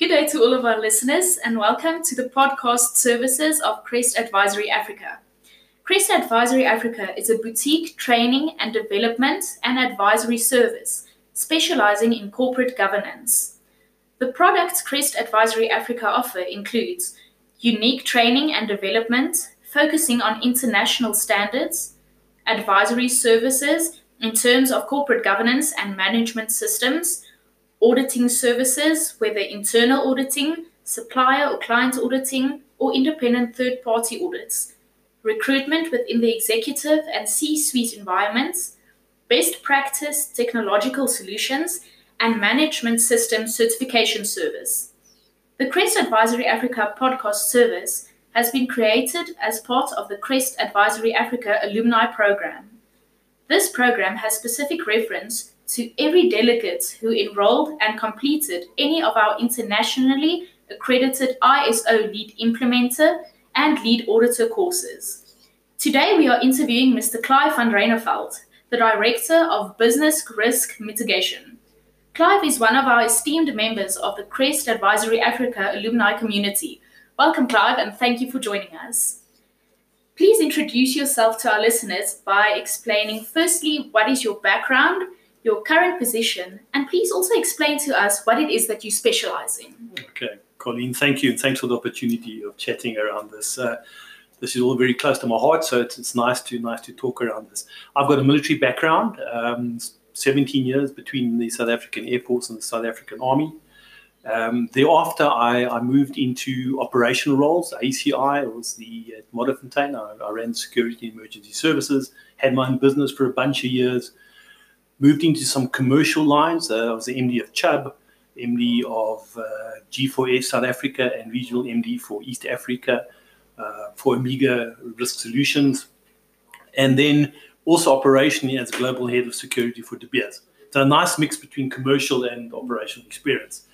Good day to all of our listeners, and welcome to the podcast services of Crest Advisory Africa. Crest Advisory Africa is a boutique training and development and advisory service specializing in corporate governance. The products Crest Advisory Africa offer includes unique training and development focusing on international standards, advisory services in terms of corporate governance and management systems, auditing services, whether internal auditing, supplier or client auditing, or independent third party audits, recruitment within the executive and C suite environments, best practice technological solutions, and management system certification service. The Crest Advisory Africa podcast service has been created as part of the Crest Advisory Africa alumni program. This program has specific reference to every delegate who enrolled and completed any of our internationally accredited ISO lead implementer and lead auditor courses. Today we are interviewing Mr. Clive van Reineveld, the Director of Business Risk Mitigation. Clive is one of our esteemed members of the Crest Advisory Africa alumni community. Welcome, Clive, and thank you for joining us. Please introduce yourself to our listeners by explaining firstly what is your background your current position, and please also explain to us what it is that you specialize in. Okay, Colleen, thank you, and thanks for the opportunity of chatting around this. Uh, this is all very close to my heart, so it's, it's nice to nice to talk around this. I've got a military background, um, 17 years between the South African Air Force and the South African Army. Um, thereafter, I, I, moved into operational roles. AECI was the at Modderfontein. I, I ran security emergency services. Had my own business for a bunch of years moved into some commercial lines. Uh, I was the MD of Chubb, MD of uh, G4S South Africa, and regional MD for East Africa uh, for Amiga Risk Solutions. And then also operationally as global head of security for De Beers. So a nice mix between commercial and operational experience.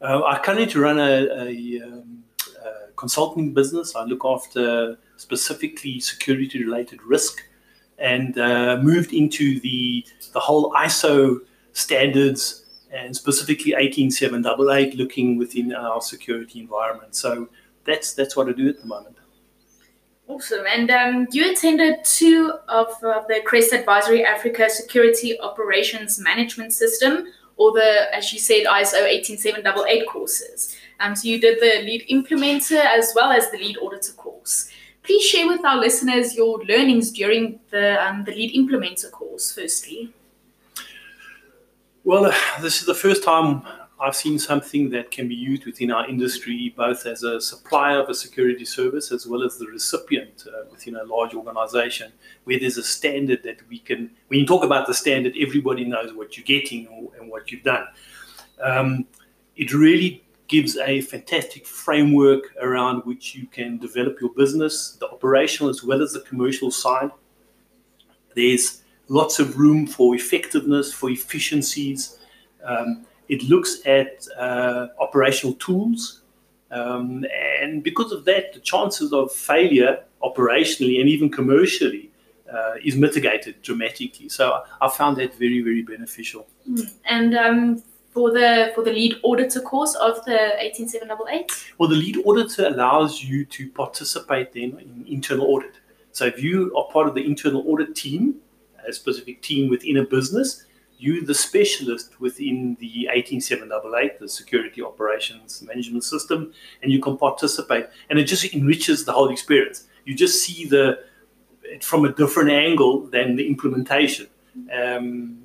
Uh, I currently run a, a, um, consulting business. I look after specifically security related risk and uh, moved into the the whole ISO standards and specifically 18788 looking within our security environment. So that's that's what I do at the moment. Awesome. And um, you attended two of uh, the Crest Advisory Africa Security Operations Management System, or the, as you said, ISO 18788 courses. Um, so you did the lead implementer as well as the lead auditor course. Please share with our listeners your learnings during the, um, the lead implementer course, firstly. Well, uh, this is the first time I've seen something that can be used within our industry, both as a supplier of a security service as well as the recipient uh, within a large organization, where there's a standard that we can, when you talk about the standard, everybody knows what you're getting and what you've done. Um, it really gives a fantastic framework around which you can develop your business, the operational as well as the commercial side. There's lots of room for effectiveness, for efficiencies. Um, it looks at uh, operational tools. Um, and because of that, the chances of failure operationally and even commercially uh, is mitigated dramatically. So I found that very, very beneficial. Hmm. And um, for the for the lead auditor course of the 18788? Well, the lead auditor allows you to participate then in internal audit. So if you are part of the internal audit team, a specific team within a business, you the specialist within the 18788, the security operations management system, and you can participate. And it just enriches the whole experience. You just see the from a different angle than the implementation. Um,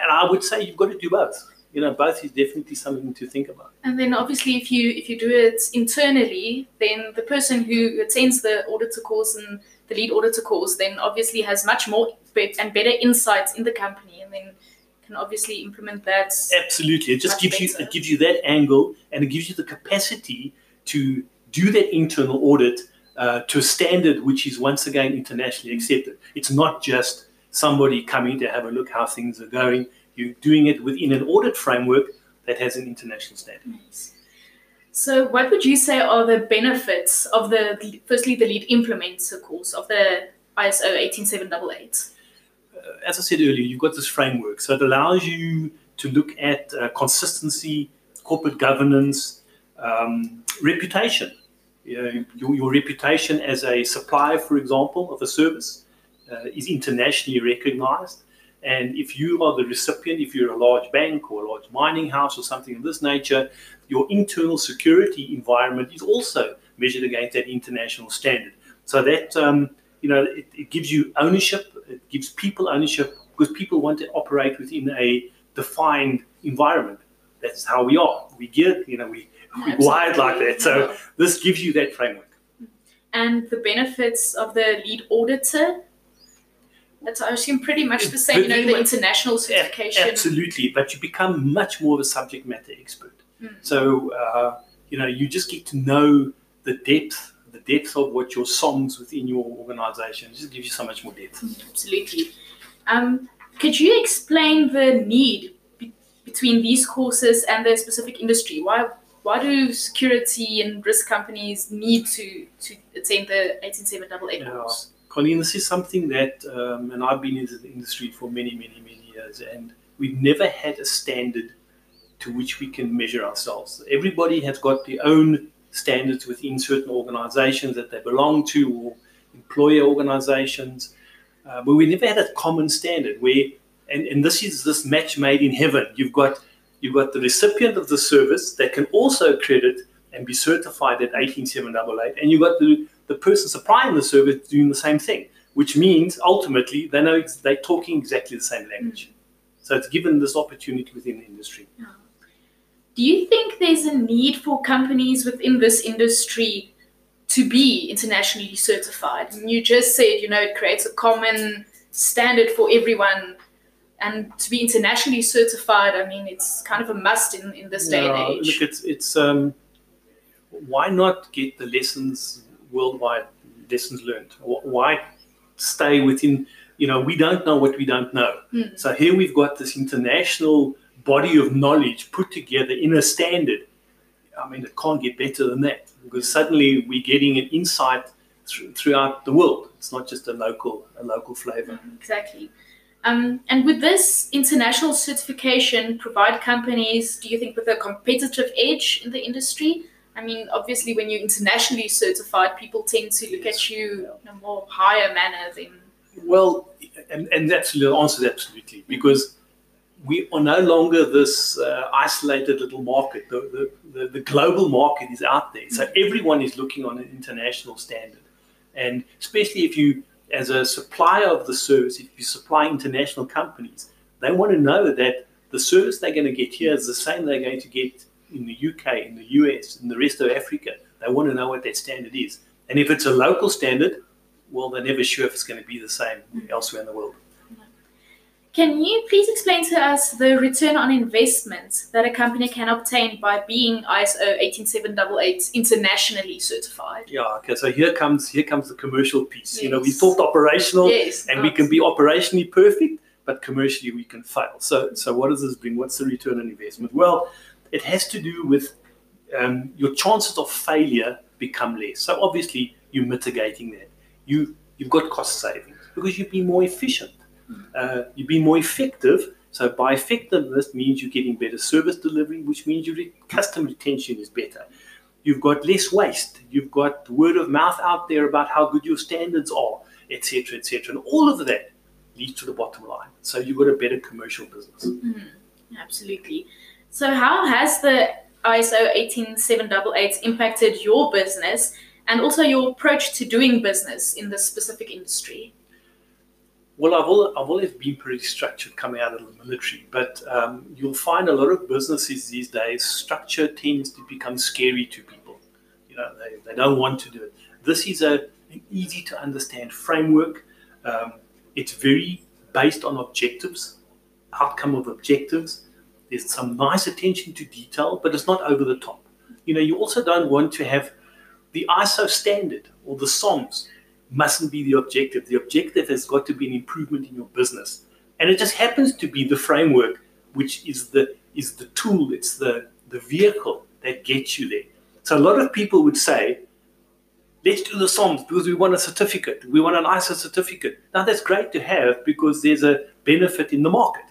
and I would say you've got to do both you know both is definitely something to think about. And then obviously if you if you do it internally then the person who attends the auditor course and the lead auditor course then obviously has much more and better insights in the company and then can obviously implement that absolutely. It just gives better. you it gives you that angle and it gives you the capacity to do that internal audit uh, to a standard which is once again internationally accepted. It's not just somebody coming to have a look how things are going you're doing it within an audit framework that has an international standard. Nice. So, what would you say are the benefits of the, firstly, the lead implementer course of the ISO 18788? Uh, as I said earlier, you've got this framework. So, it allows you to look at uh, consistency, corporate governance, Um, reputation. You know, your, your, reputation as a supplier, for example, of a service uh, is internationally recognized. And if you are the recipient, if you're a large bank or a large mining house or something of this nature, your internal security environment is also measured against that international standard. So that um, you know, it, it, gives you ownership. It gives people ownership because people want to operate within a defined environment. That's how we are. We get, you know, we we wired like that. So this gives you that framework. And the benefits of the lead auditor that's I assume pretty much the same, you know, the international certification. Absolutely, but you become much more of a subject matter expert. Mm. So uh, you know, you just get to know the depth, the depth of what your songs within your organization. It just gives you so much more depth. Mm, absolutely. Um, could you explain the need be- between these courses and the specific industry? Why why do security and risk companies need to to attend the 18788 yeah. course? Colleen, this is something that, um, and I've been in the industry for many, many, many years, and we've never had a standard to which we can measure ourselves. Everybody has got their own standards within certain organizations that they belong to or employer organizations, uh, but we never had a common standard where, and, and this is this match made in heaven. You've got you've got the recipient of the service that can also accredit and be certified at 18788, and you've got the the person supplying the service doing the same thing, which means ultimately they know they're talking exactly the same language. Mm. So it's given this opportunity within the industry. Do you think there's a need for companies within this industry to be internationally certified? And you just said, you know, it creates a common standard for everyone. And to be internationally certified, I mean, it's kind of a must in, in this day and age. Look, it's, it's um, why not get the lessons worldwide lessons learned. Why stay within, you know, we don't know what we don't know. Mm. So here we've got this international body of knowledge put together in a standard. I mean, it can't get better than that because suddenly we're getting an insight th- throughout the world. It's not just a local, a local flavor. Mm, exactly. Um, and with this international certification, provide companies, do you think, with a competitive edge in the industry? I mean, obviously, when you're internationally certified, people tend to look at you in a more higher manner than. Well, and, and that's the answer absolutely because we are no longer this uh, isolated little market. The, the, the, the, global market is out there. So everyone is looking on an international standard. And especially if you, as a supplier of the service, if you supply international companies, they want to know that the service they're going to get here is the same they're going to get in the UK, in the US, in the rest of Africa. They want to know what that standard is. And if it's a local standard, well, they're never sure if it's going to be the same mm. elsewhere in the world. Can you please explain to us the return on investment that a company can obtain by being ISO 18788 internationally certified? Yeah, okay. So here comes here comes the commercial piece. Yes. You know, we talked operational yes, and we can be operationally perfect, but commercially we can fail. So so what does this bring? What's the return on investment? Well, it has to do with um, your chances of failure become less. So obviously you're mitigating that. You you've got cost savings because you've been more efficient. Uh, you've been more effective. So by effectiveness means you're getting better service delivery, which means your customer retention is better. You've got less waste. You've got word of mouth out there about how good your standards are, etc., etc. And all of that leads to the bottom line. So you've got a better commercial business. Mm, absolutely. So, how has the ISO 18788 impacted your business and also your approach to doing business in this specific industry? Well, I've, all, I've always been pretty structured coming out of the military, but um, you'll find a lot of businesses these days, structure tends to become scary to people. You know, they, they don't want to do it. This is a, an easy to understand framework. Um, it's very based on objectives, outcome of objectives. There's some nice attention to detail, but it's not over the top. You know, you also don't want to have the ISO standard or the SOMS mustn't be the objective. The objective has got to be an improvement in your business. And it just happens to be the framework which is the is the tool, it's the, the vehicle that gets you there. So a lot of people would say, let's do the SOMS because we want a certificate. We want an ISO certificate. Now that's great to have because there's a benefit in the market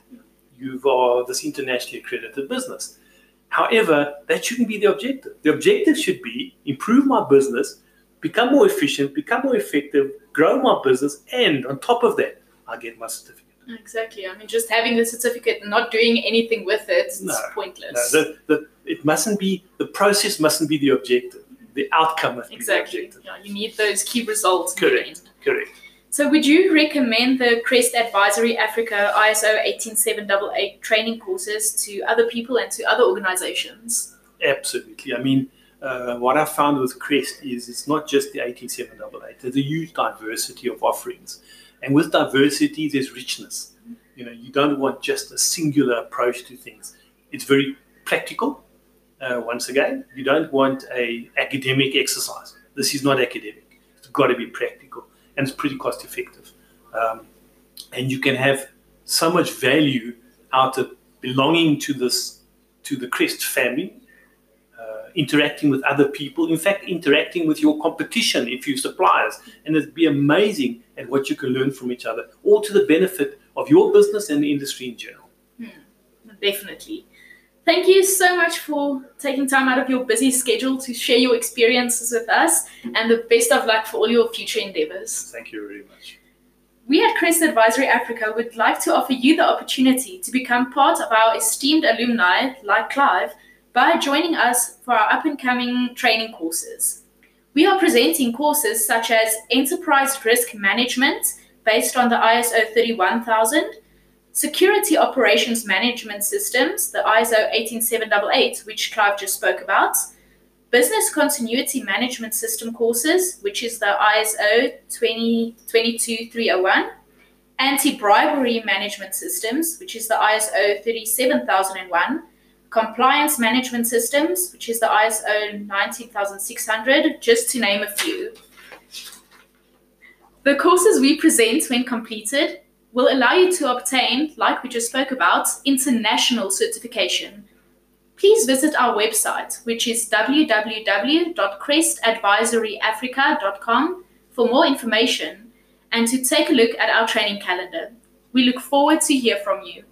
you are uh, this internationally accredited business. However, that shouldn't be the objective. The objective should be improve my business, become more efficient, become more effective, grow my business, and on top of that, I get my certificate. Exactly. I mean, just having the certificate and not doing anything with it, it's No, pointless. No, the, the, it mustn't be the process mustn't be the objective. The outcome must exactly. be the objective. Yeah, you need those key results. in the Correct. end. Correct. So, would you recommend the Crest Advisory Africa ISO 18788 training courses to other people and to other organizations? Absolutely. I mean, uh, what I found with Crest is it's not just the 18788. There's a huge diversity of offerings, and with diversity, there's richness. You know, you don't want just a singular approach to things. It's very practical. Uh, once again, you don't want a academic exercise. This is not academic. It's got to be practical, and it's pretty cost effective. Um, and you can have so much value out of belonging to this to the Crest family uh, interacting with other people, in fact, interacting with your competition if you're suppliers, and it'd be amazing at what you can learn from each other, all to the benefit of your business and the industry in general. Definitely. Thank you so much for taking time out of your busy schedule to share your experiences with us, and the best of luck for all your future endeavors. Thank you very much. We at Crest Advisory Africa would like to offer you the opportunity to become part of our esteemed alumni, like Clive, by joining us for our up and coming training courses. We are presenting courses such as Enterprise Risk Management, based on the ISO 31000, Security Operations Management Systems, the ISO 18788, which Clive just spoke about, Business Continuity Management System courses, which is the ISO 20, 22301, Anti Bribery Management Systems, which is the ISO 37001, Compliance Management Systems, which is the ISO 19600, just to name a few. The courses we present when completed will allow you to obtain, like we just spoke about, international certification. Please visit our website, which is www.crestadvisoryafrica.com for more information and to take a look at our training calendar. We look forward to hear from you.